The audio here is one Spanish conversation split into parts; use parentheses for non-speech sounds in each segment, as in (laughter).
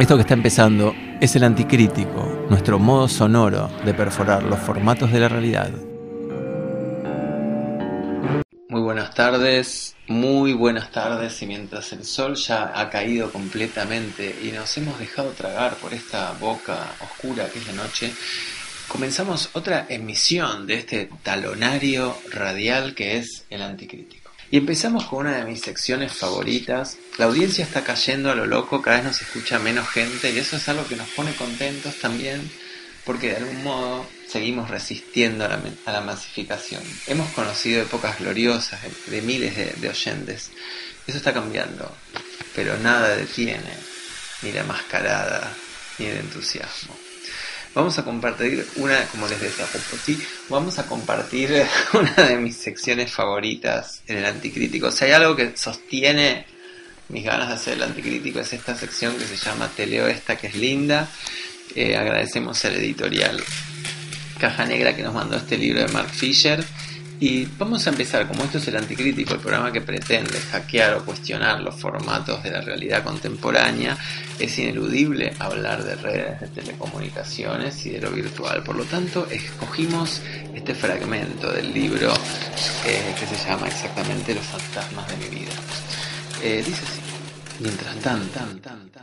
Esto que está empezando es el anticrítico, nuestro modo sonoro de perforar los formatos de la realidad. Muy buenas tardes, muy buenas tardes y mientras el sol ya ha caído completamente y nos hemos dejado tragar por esta boca oscura que es la noche, comenzamos otra emisión de este talonario radial que es el anticrítico. Y empezamos con una de mis secciones favoritas. La audiencia está cayendo a lo loco, cada vez nos escucha menos gente y eso es algo que nos pone contentos también porque de algún modo seguimos resistiendo a la, masificación. Hemos conocido épocas gloriosas de, miles de, de oyentes. Eso está cambiando, pero nada detiene ni la mascarada ni el entusiasmo. Vamos a compartir una, como les decía, vamos a compartir (laughs) una de mis secciones favoritas en el anticrítico. Si hay algo que sostiene mis ganas de hacer el anticrítico es esta sección que se llama Te leo esta que es linda. Eh, agradecemos al editorial Caja Negra que nos mandó este libro de Mark Fisher y vamos a empezar, como esto es el Anticrítico, el programa que pretende hackear o cuestionar los formatos de la realidad contemporánea, es ineludible hablar de redes de telecomunicaciones y de lo virtual. Por lo tanto, escogimos este fragmento del libro eh, que se llama exactamente Los fantasmas de mi vida. Eh, dice así. Mientras tanto,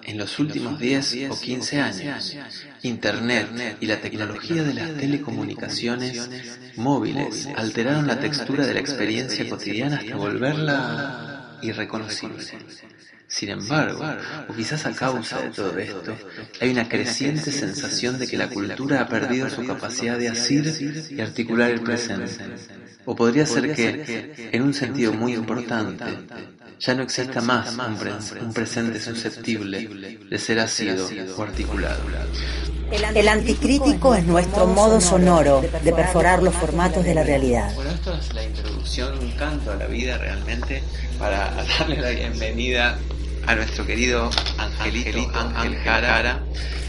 en los últimos 10 o 15 años, Internet y la tecnología de las telecomunicaciones móviles alteraron la textura de la experiencia cotidiana hasta volverla irreconocible. Sin embargo, o quizás a causa de todo esto, hay una creciente sensación de que la cultura ha perdido su capacidad de asir y articular el presente. O podría ser que, en un sentido muy importante, ya no exista más un, presente susceptible de ser asido o articulado. El anticrítico es nuestro modo sonoro de perforar los formatos de la realidad. Bueno, esto es la introducción, un canto a la vida realmente para (laughs) darle la bienvenida a nuestro querido Angelito, Ángel Jara,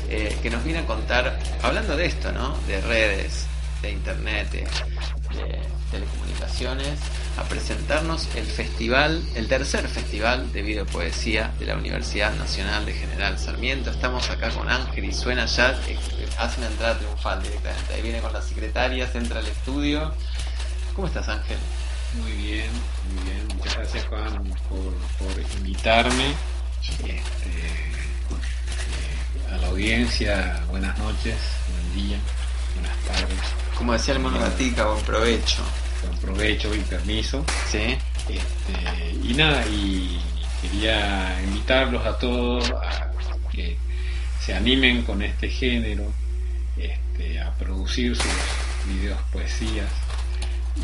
eh, que nos viene a contar, hablando de esto, ¿no? De redes, de internet, de telecomunicaciones, a presentarnos el festival, el tercer festival de videopoesía de la Universidad Nacional de General Sarmiento. Estamos acá con Ángel y suena ya, hace una entrada triunfal directamente. Ahí viene con las secretarias, entra al estudio. ¿Cómo estás Ángel? Muy bien, muy bien. Muchas gracias Juan por, invitarme. Este, eh, a la audiencia, buenas noches, buen día, buenas tardes. Como decía el mono Gatica, buen provecho con provecho y permiso. Sí. Este, y nada, y quería invitarlos a todos a que se animen con este género, este, a producir sus videos poesías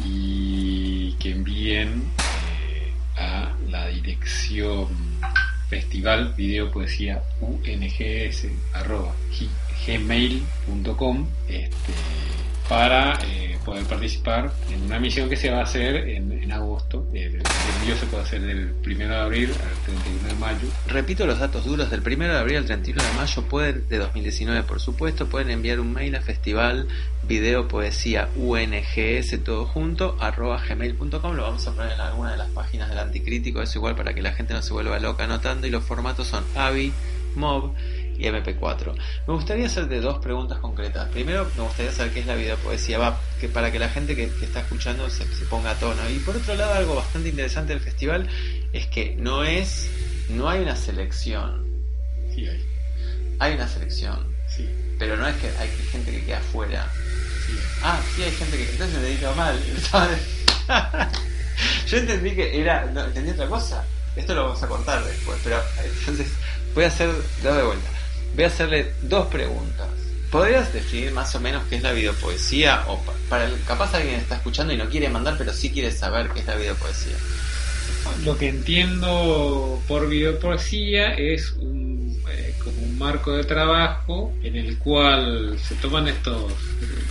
y que envíen eh, a la dirección festival video poesía ungs gmail.com este, para eh, poder participar en una misión que se va a hacer en, agosto. El, envío se puede hacer del 1 de abril al 31 de mayo. Repito los datos duros, del 1 de abril al 31 de mayo pueden, de 2019 por supuesto, pueden enviar un mail a festival video poesía UNGS todo junto arroba gmail.com lo vamos a poner en alguna de las páginas del anticrítico es igual para que la gente no se vuelva loca anotando y los formatos son AVI, MOV y MP4. Me gustaría hacerte dos preguntas concretas. Primero, me gustaría saber qué es la videopoesía, va, que para que la gente que, está escuchando se, ponga a tono. Y por otro lado, algo bastante interesante del festival es que no es, no hay una selección. Sí hay. Hay una selección. Sí. Pero no es que hay gente que queda afuera. Ah, sí hay gente que... Entonces me dicho mal. (laughs) (laughs) Yo entendí que era... No, entendí otra cosa. Esto lo vamos a cortar después, pero entonces voy a hacer... de vuelta voy a hacerle dos preguntas. ¿Podrías definir más o menos qué es la videopoesía? O para el, capaz alguien está escuchando y no quiere mandar, pero sí quiere saber qué es la videopoesía. Lo que entiendo por videopoesía es eh, como un marco de trabajo en el cual se toman estos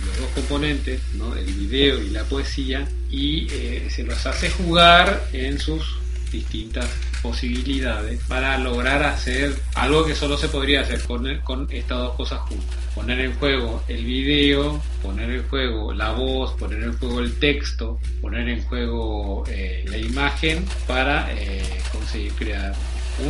los dos componentes, ¿no? el video y la poesía, y eh, se los hace jugar en sus distintas posibilidades para lograr hacer algo que solo se podría hacer con, estas dos cosas juntas. Poner en juego el video, poner en juego la voz, poner en juego el texto, poner en juego eh, la imagen para eh, conseguir crear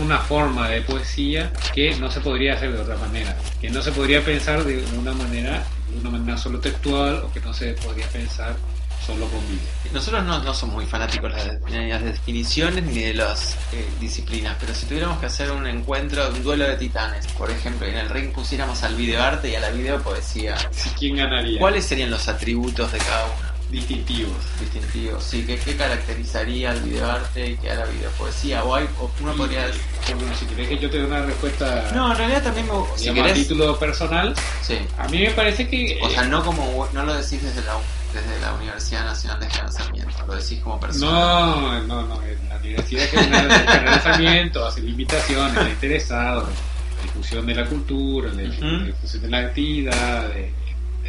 una forma de poesía que no se podría hacer de otra manera, que no se podría pensar de una manera, de una manera solo textual o que no se podría pensar solo con vídeo. Nosotros no, no somos muy fanáticos de las, ni de las definiciones ni de las eh, disciplinas, pero si tuviéramos que hacer un encuentro, un duelo de titanes, por ejemplo, en el ring pusiéramos al videoarte y a la videopoesía, Sí, ¿Quién ganaría? ¿cuáles serían los atributos de cada uno? Distintivos. distintivos? Sí, ¿qué, qué caracterizaría al videoarte y qué a la videopoesía? O, hay, o uno podría... Bueno, si querés que yo te dé una respuesta No, en realidad también me... Si digamos, a querés... título personal, Sí. a mí me parece que... O eh, sea, no como... No lo decís desde la, desde la Universidad Nacional de General Sarmiento, lo decís como persona. No, no, no. En la Universidad General de General Sarmiento hace limitaciones a interesados, la difusión de la cultura, la difusión de la actividad, de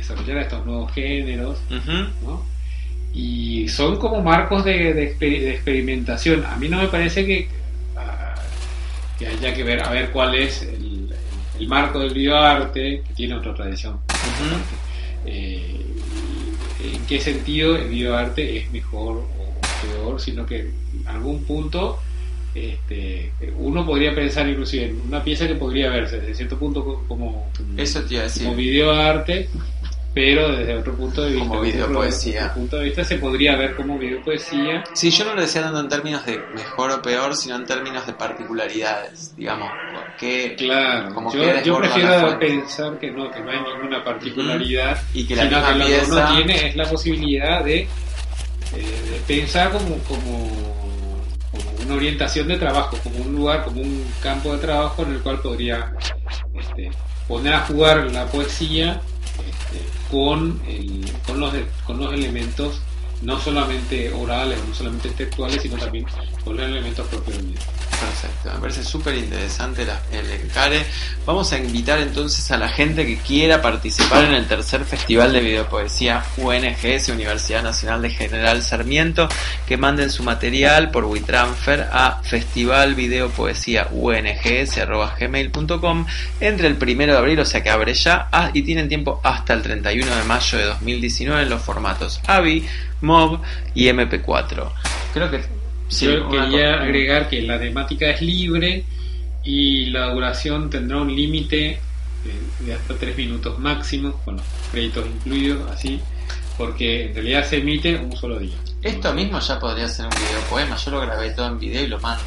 desarrollar estos nuevos géneros. ¿no? Y son como marcos de, de exper- de experimentación. A mí no me parece que, ah, que haya que ver a ver cuál es el, el marco del videoarte, que tiene otra tradición. Eh, en qué sentido el videoarte es mejor o peor, sino que en algún punto este, uno podría pensar inclusive en una pieza que podría verse desde cierto punto co- como, como, Eso te iba a decir. como videoarte, pero desde otro punto de vista, Como videopoesía. desde otro punto de vista se podría ver como videopoesía. Sí, yo no lo decía tanto en términos de mejor o peor, sino en términos de particularidades, digamos. Que, Claro, Como yo, que prefiero pensar que no, que no hay ninguna particularidad, y que la sino que lo que pieza... uno tiene es la posibilidad de, eh, de pensar como, como, como una orientación de trabajo, como un lugar, como un campo de trabajo en el cual podría este, poner a jugar la poesía este, con, el- con, los, con los elementos no solamente orales, no solamente textuales, sino también con los elementos propios del video. Perfecto, me parece súper interesante el encare. Vamos a invitar entonces a la gente que quiera participar en el tercer Festival de Videopoesía UNGS, Universidad Nacional de General Sarmiento, que manden su material por WeTransfer a festivalvideopoesía.ungs.gmail.com entre el primero de abril, o sea que abre ya, ah, y tienen tiempo hasta el 31 de mayo de 2019 en los formatos AVI, MOV y MP4. Creo que... sí, Yo quería cosa- agregar que la temática es libre y la duración tendrá un límite de, de hasta tres minutos máximo, con los créditos incluidos, así, porque en realidad se emite un solo día. Esto mismo ya podría ser un video poema, yo lo grabé todo en video y lo mando.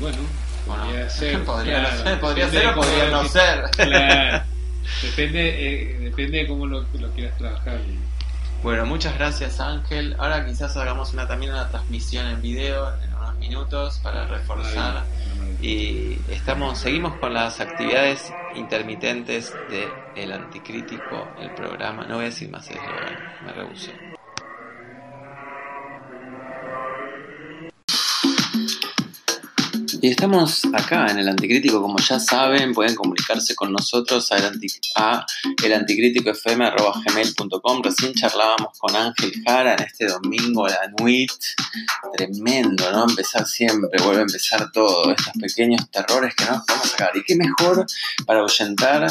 Bueno, Bueno, podría (laughs) ser. podría claro, ser, podría depende ser o podría lo no que- ser. Claro, (laughs) depende, eh, depende de cómo lo, lo quieras trabajar. Bueno, muchas gracias Ángel. Ahora quizás hagamos una también una transmisión en video en unos minutos para reforzar. Y estamos, seguimos con las actividades intermitentes de El Anticrítico, el programa. No voy a decir más eslogan, me rehuso. Y estamos acá en el Anticrítico, como ya saben, pueden comunicarse con nosotros a, el anti- a elanticríticofm.gmail.com. Recién charlábamos con Ángel Jara en este domingo, la nuit. Tremendo, ¿no? Empezar siempre, vuelve a empezar todo, estos pequeños terrores que no nos podemos sacar. Y qué mejor para ahuyentar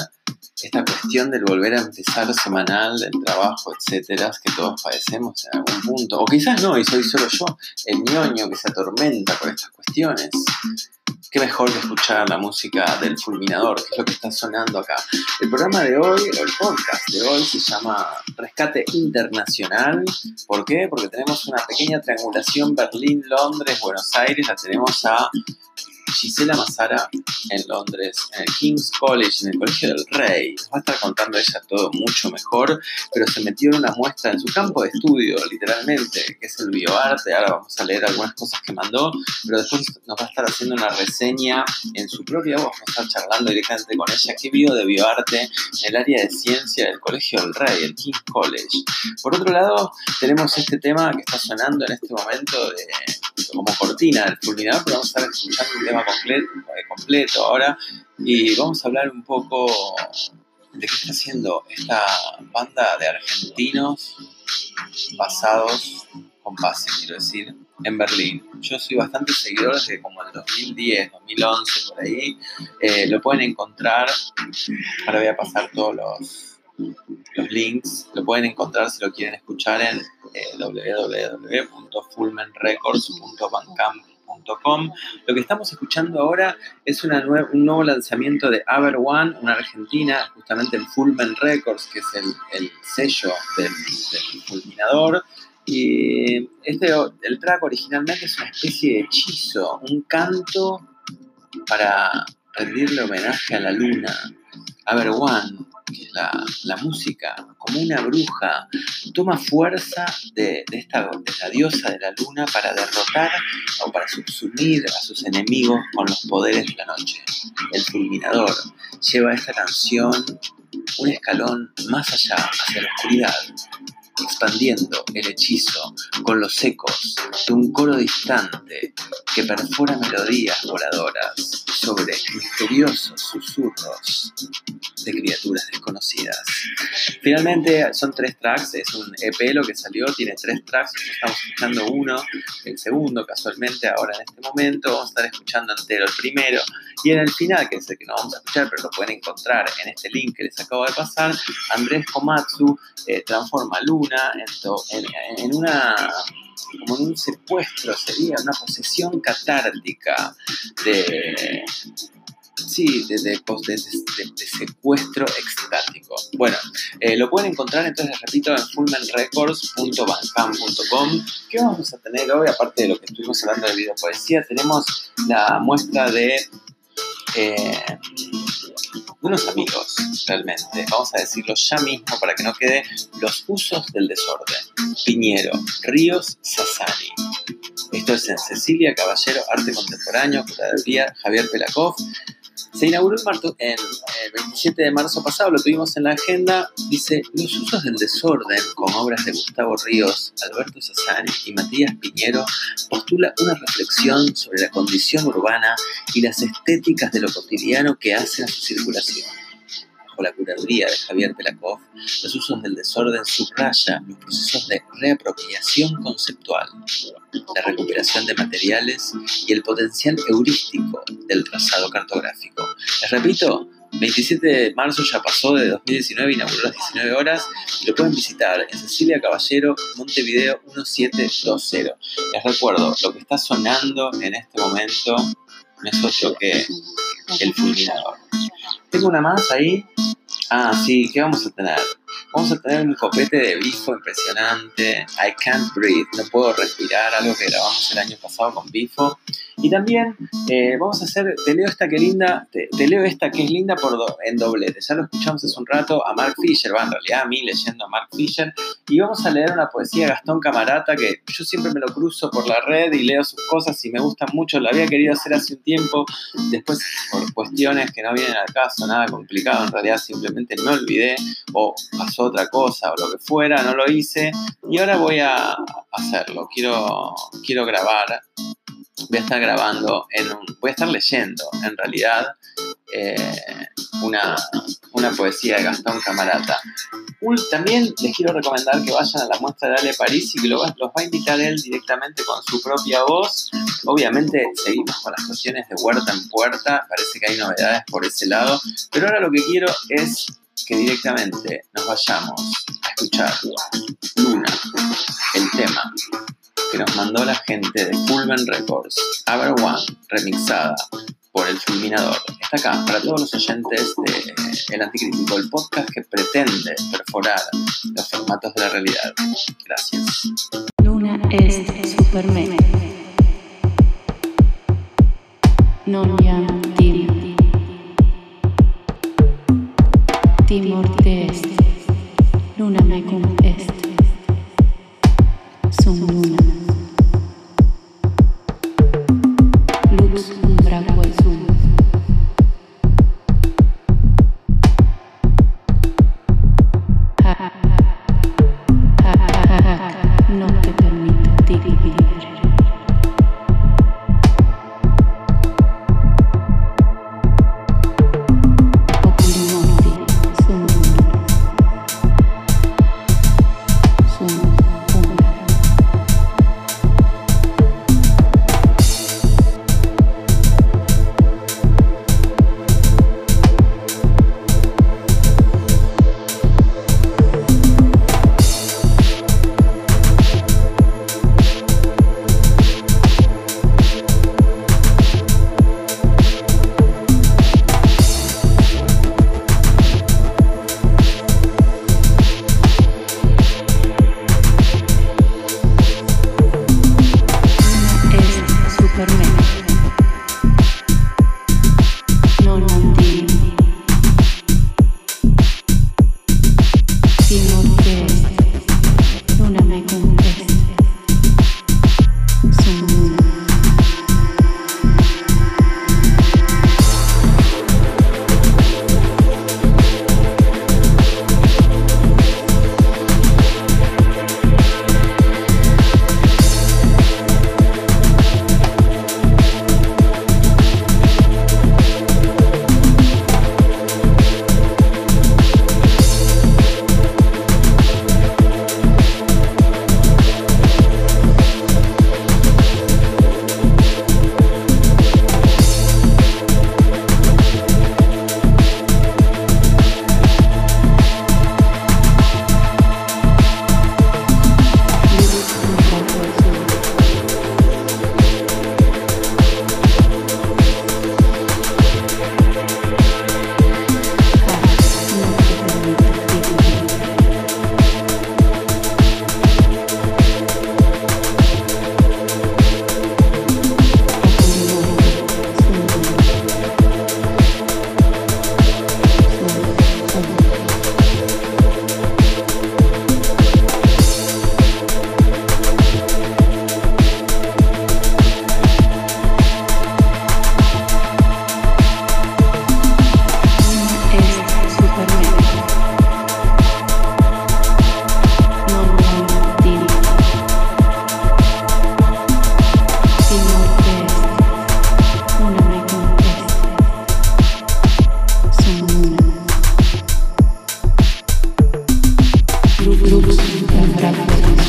esta cuestión del volver a empezar semanal, del trabajo, etcétera, que todos padecemos en algún punto. O quizás no, y soy solo yo, el ñoño que se atormenta por estas cuestiones. Qué mejor que escuchar la música del fulminador, que es lo que está sonando acá. El programa de hoy, o el podcast de hoy, se llama Rescate Internacional. ¿Por qué? Porque tenemos una pequeña triangulación Berlín, Londres, Buenos Aires. La tenemos a Gisela Mazara en Londres, en el King's College, en el Colegio del Rey. Nos va a estar contando ella todo mucho mejor, pero se metió en una muestra en su campo de estudio, literalmente, que es el bioarte. Ahora vamos a leer algunas cosas que mandó, pero después nos va a estar haciendo una reseña en su propia voz. Vamos a estar charlando directamente con ella. ¿Qué vio de bioarte en el área de ciencia del Colegio del Rey, el King's College? Por otro lado, tenemos este tema que está sonando en este momento de, como cortina del fulminador, pero vamos a estar escuchando un tema completo, eh, completo ahora y vamos a hablar un poco de qué está haciendo esta banda de argentinos basados con base, quiero decir, en Berlín. Yo soy bastante seguidor desde como el 2010, 2011, por ahí. Eh, lo pueden encontrar, ahora voy a pasar todos los, los links, lo pueden encontrar si lo quieren escuchar en eh. Lo que estamos escuchando ahora es un nuevo lanzamiento de Aver One, una argentina, justamente en Fulmen Records, que es el, sello del, fulminador. Y este, el track originalmente es una especie de hechizo, un canto para rendirle homenaje a la luna. Aver One, que es la, música, como una bruja, toma fuerza de, esta, de la diosa de la luna para derrotar o para subsumir a sus enemigos con los poderes de la noche. El fulminador lleva esta canción un escalón más allá, hacia la oscuridad, expandiendo el hechizo con los ecos de un coro distante que perfora melodías voladoras sobre misteriosos susurros de criaturas desconocidas. Finalmente son tres tracks, es un EP lo que salió, tiene tres tracks, estamos escuchando uno, el segundo casualmente ahora en este momento, vamos a estar escuchando entero el primero y en el final, que es el que no vamos a escuchar, pero lo pueden encontrar en este link que les acabo de pasar, Andrés Komatsu eh, transforma Luna en, en, una como en un secuestro, sería una posesión catártica de, Sí, de, de, secuestro extático. Bueno, eh, lo pueden encontrar entonces, repito, en fullmanrecords.bandcamp.com. ¿Qué vamos a tener hoy? Aparte de lo que estuvimos hablando de videopoesía, tenemos la muestra de eh, unos amigos, realmente. Vamos a decirlo ya mismo para que no quede los usos del desorden. Piñero, Ríos, Sassani. Esto es en Cecilia Caballero, Arte Contemporáneo, Curaduría, Javier Pelakov. Se inauguró el, 27 de marzo pasado, lo tuvimos en la agenda. Dice: Los usos del desorden, con obras de Gustavo Ríos, Alberto Sassani y Matías Piñero, postula una reflexión sobre la condición urbana y las estéticas de lo cotidiano que hacen a su circulación la curaduría de Javier Pelakov, los usos del desorden subraya los procesos de reapropiación conceptual, la recuperación de materiales y el potencial heurístico del trazado cartográfico. Les repito, 27 de marzo ya pasó de 2019, inauguró las 19 horas. Lo pueden visitar en Cecilia Caballero, Montevideo 1720. Les recuerdo, lo que está sonando en este momento no es otro que el fulminador. Tengo una más ahí. Ah, sí, ¿qué vamos a tener? Vamos a tener un copete de Bifo impresionante. I can't breathe, no puedo respirar, algo que grabamos el año pasado con Bifo. Y también eh, vamos a hacer, te leo esta que linda, te, leo esta que es linda por en doblete. Ya lo escuchamos hace un rato a Mark Fisher, va, en realidad a mí leyendo a Mark Fisher. Y vamos a leer una poesía de Gastón Camarata que yo siempre me lo cruzo por la red y leo sus cosas y me gustan mucho. La había querido hacer hace un tiempo, después por cuestiones que no vienen al caso, nada complicado, en realidad simplemente me olvidé o pasó otra cosa o lo que fuera, no lo hice y ahora voy a hacerlo. Quiero, quiero grabar voy a estar grabando, en voy a estar leyendo en realidad eh, una, poesía de Gastón Camarata. también les quiero recomendar que vayan a la muestra de Ale París y que los va a invitar él directamente con su propia voz. Obviamente seguimos con las cuestiones de huerta en puerta, parece que hay novedades por ese lado, pero ahora lo que quiero es que directamente nos vayamos a escuchar Luna, el tema que nos mandó la gente de Fulman Records, Aver One, remixada por el fulminador. Está acá para todos los oyentes de El Anticrítico, el podcast que pretende perforar los formatos de la realidad. Gracias. Luna es Superman. Non jam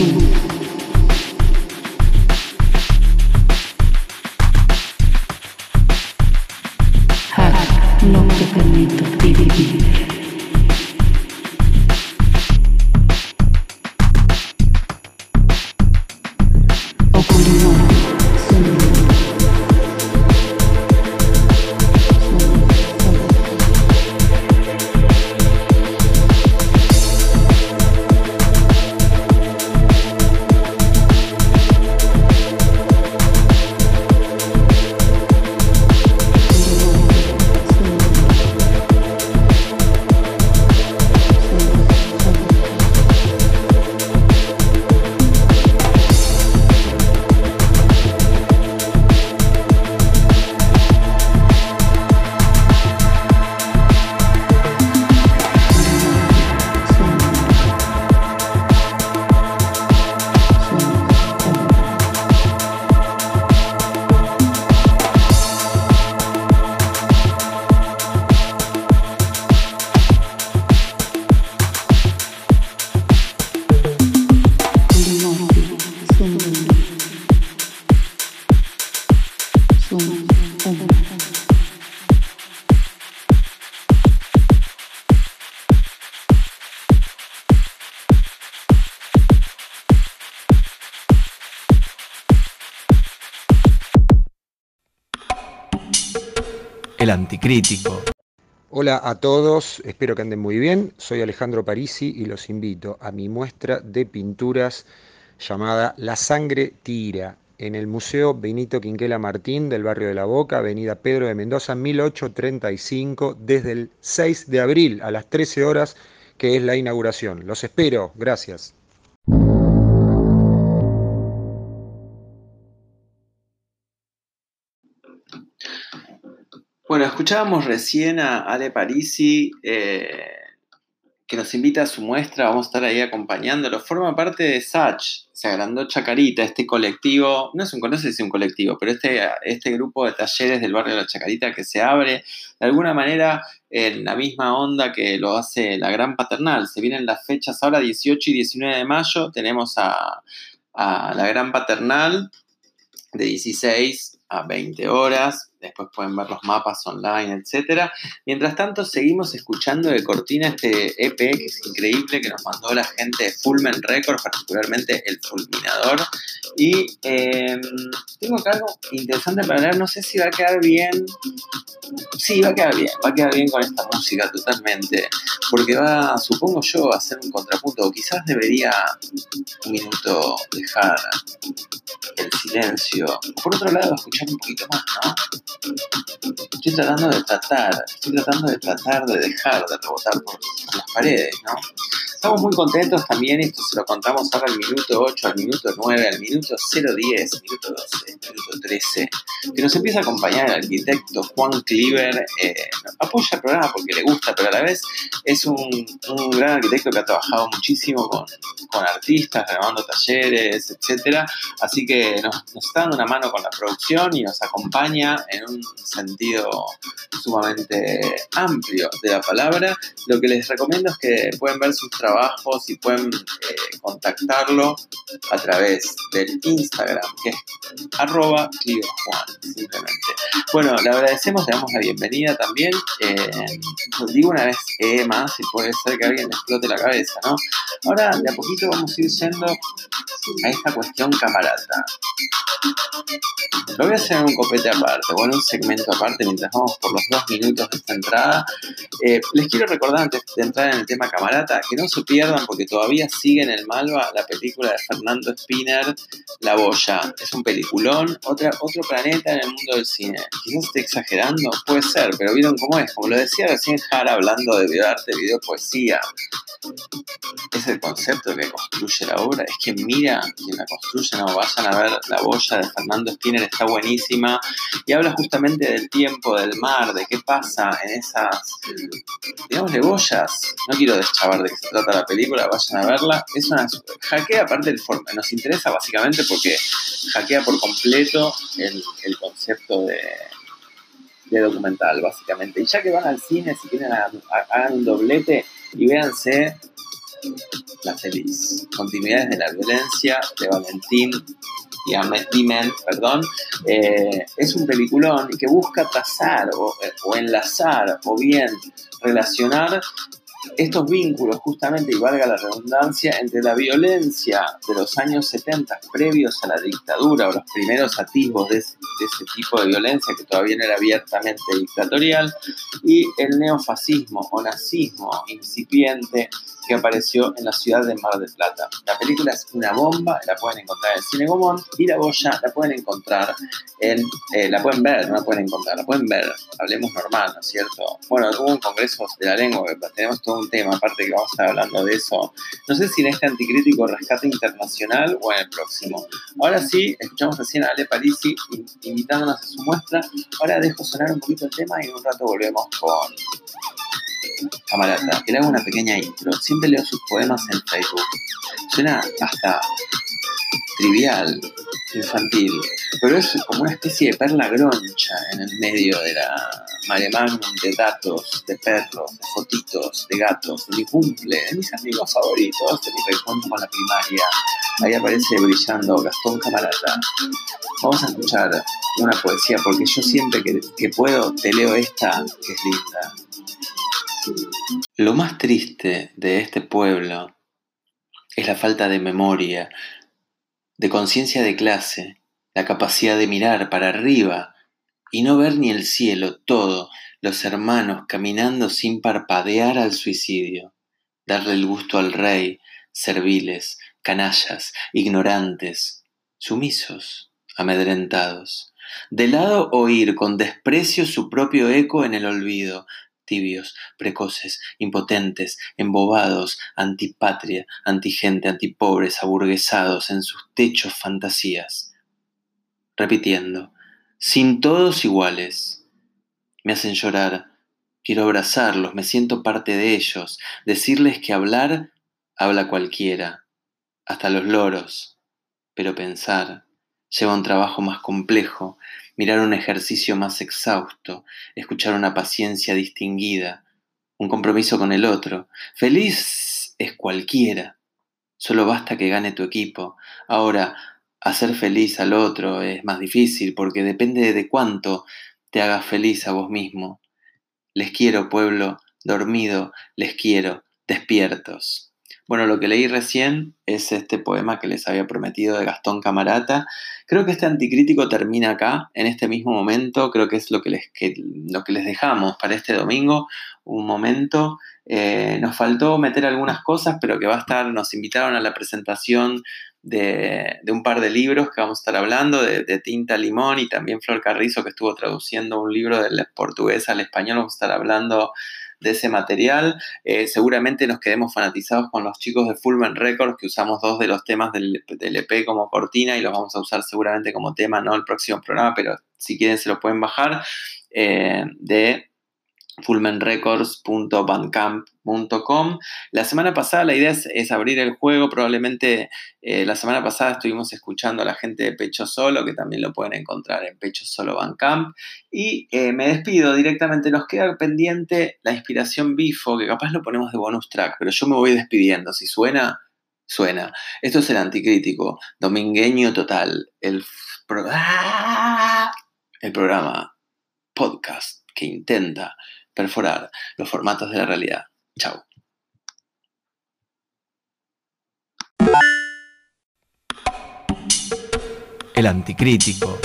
luto. El Anticrítico. Hola a todos, espero que anden muy bien. Soy Alejandro Parisi y los invito a mi muestra de pinturas llamada La sangre tira en el Museo Benito Quinquela Martín del barrio de La Boca, Avenida Pedro de Mendoza, 1835, desde el 6 de abril a las 13 horas, que es la inauguración. Los espero, gracias. Escuchábamos recién a Ale Parisi, eh, que nos invita a su muestra, vamos a estar ahí acompañándolo. Forma parte de Sach, se agrandó Chacarita, este colectivo, no es sé si un colectivo, pero este, este grupo de talleres del barrio de la Chacarita que se abre de alguna manera en la misma onda que lo hace la Gran Paternal. Se vienen las fechas ahora, 18 y 19 de mayo, tenemos a la Gran Paternal de 16 a 20 horas, después pueden ver los mapas online, etc. Mientras tanto, seguimos escuchando de Cortina este EP que es increíble, que nos mandó la gente de Fulmen Records, particularmente el Fulminador. Y eh, tengo acá algo interesante para leer, no sé si va a quedar bien. Sí, va a quedar bien, va a quedar bien con esta música totalmente, porque va, supongo yo, a hacer un contrapunto, o quizás debería un minuto dejar el silencio. Por otro lado, escuchar un poquito más, ¿no? Estoy tratando de tratar, estoy tratando de tratar de dejar de rebotar por, las paredes, ¿no? Estamos muy contentos también, esto se lo contamos ahora al minuto 8, al minuto 9, al minuto 010, al minuto 12, al minuto 13, que nos empieza a acompañar el arquitecto Juan Cliver, eh, apoya el programa porque le gusta, pero a la vez es un, gran arquitecto que ha trabajado muchísimo con, artistas, grabando talleres, etcétera, así que nos, nos está dando una mano con la producción y nos acompaña en un sentido sumamente amplio de la palabra. Lo que les recomiendo es que pueden ver sus trabajos y pueden eh, contactarlo a través del Instagram, que es arroba Juan, simplemente. Bueno, le agradecemos, le damos la bienvenida también. Eh, digo una vez eh, más y puede ser que alguien le explote la cabeza, ¿no? Ahora, de a poquito vamos a ir yendo a esta cuestión camarata. Lo voy a hacer en un copete aparte, o en un segmento aparte, mientras vamos por los dos minutos de esta entrada. Eh, les quiero recordar, antes de entrar en el tema camarata, que no se pierdan, porque todavía sigue en el Malva la película de Fernando Spinner, La Boya. Es un peliculón, otra, otro planeta en el mundo del cine. Quizás esté exagerando, puede ser, pero vieron cómo es. Como lo decía recién Jara hablando de videoarte, videopoesía. Es el concepto que construye la obra. Es que mira quien la construye, no vayan a ver La Boya de Fernando Spinner, está buenísima. Y habla justamente del tiempo, del mar, de qué pasa en esas, digamos, boyas. No quiero deschavar de qué se trata la película, vayan a verla. Es una hackea aparte del forma. Nos interesa básicamente porque hackea por completo el, concepto de, documental, básicamente. Y ya que van al cine, si quieren, hagan un doblete y véanse La Feliz. Continuidades de la violencia de Valentín Diment, perdón, eh, es un peliculón que busca trazar o, o enlazar o bien relacionar estos vínculos, justamente, y valga la redundancia, entre la violencia de los años 70 previos a la dictadura o los primeros atisbos de ese, tipo de violencia que todavía era abiertamente dictatorial, y el neofascismo o nazismo incipiente que apareció en la ciudad de Mar del Plata. La película es una bomba, la pueden encontrar en Cine Gomón y la boya la pueden encontrar en, eh, la pueden ver, no la pueden encontrar, la pueden ver, hablemos normal, ¿no es cierto? Bueno, hubo un congreso de la lengua, tenemos todo un tema, aparte que vamos a estar hablando de eso, no sé si en este anticrítico rescate internacional o en el próximo. Ahora sí, escuchamos recién a Ale Parisi invitándonos a su muestra, ahora dejo sonar un poquito el tema y en un rato volvemos con camarata, que le hago una pequeña intro. Siempre leo sus poemas en Facebook. Suena hasta trivial, infantil, pero es como una especie de perla groncha en el medio de la mare magnum de datos, de perros, de fotitos, de gatos, de mi cumple, de mis amigos favoritos, de mi reencuentro con la primaria. Ahí aparece brillando Gastón Camarata. Vamos a escuchar una poesía, porque yo siempre que, que puedo te leo esta, que es linda. Lo más triste de este pueblo es la falta de memoria, de conciencia de clase, la capacidad de mirar para arriba y no ver ni el cielo, todo, los hermanos caminando sin parpadear al suicidio, darle el gusto al rey, serviles, canallas, ignorantes, sumisos, amedrentados. De lado oír con desprecio su propio eco en el olvido, tibios, precoces, impotentes, embobados, antipatria, antigente, antipobres, aburguesados en sus techos fantasías. Repitiendo, sin todos iguales. Me hacen llorar, quiero abrazarlos, me siento parte de ellos, decirles que hablar habla cualquiera, hasta los loros, pero pensar lleva un trabajo más complejo, mirar un ejercicio más exhausto, escuchar una paciencia distinguida, un compromiso con el otro. Feliz es cualquiera, solo basta que gane tu equipo. Ahora, hacer feliz al otro es más difícil porque depende de cuánto te hagas feliz a vos mismo. Les quiero, pueblo, dormido, les quiero, despiertos. Bueno, lo que leí recién es este poema que les había prometido de Gastón Camarata. Creo que este anticrítico termina acá, en este mismo momento. Creo que es lo que les, lo que les dejamos para este domingo. Un momento. Eh, nos faltó meter algunas cosas, pero que va a estar. Nos invitaron a la presentación de, un par de libros que vamos a estar hablando, de, de, Tinta Limón y también Flor Carrizo, que estuvo traduciendo un libro del portugués al español. Vamos a estar hablando de ese material. Eh, seguramente nos quedemos fanatizados con los chicos de Fullman Records, que usamos dos de los temas del, EP e como cortina y los vamos a usar seguramente como tema, no el próximo programa, pero si quieren se lo pueden bajar. Eh, de fullmenrecords.bandcamp.com. La semana pasada la idea es, abrir el juego, probablemente eh, la semana pasada estuvimos escuchando a la gente de Pecho Solo, que también lo pueden encontrar en Pecho Solo Bandcamp. Y eh, me despido directamente, nos queda pendiente la inspiración Bifo, que capaz lo ponemos de bonus track, pero yo me voy despidiendo, si suena... Suena. Esto es el anticrítico, domingueño total. El, ¡Ah! el programa podcast que intenta perforar los formatos de la realidad. Chao. El anticrítico.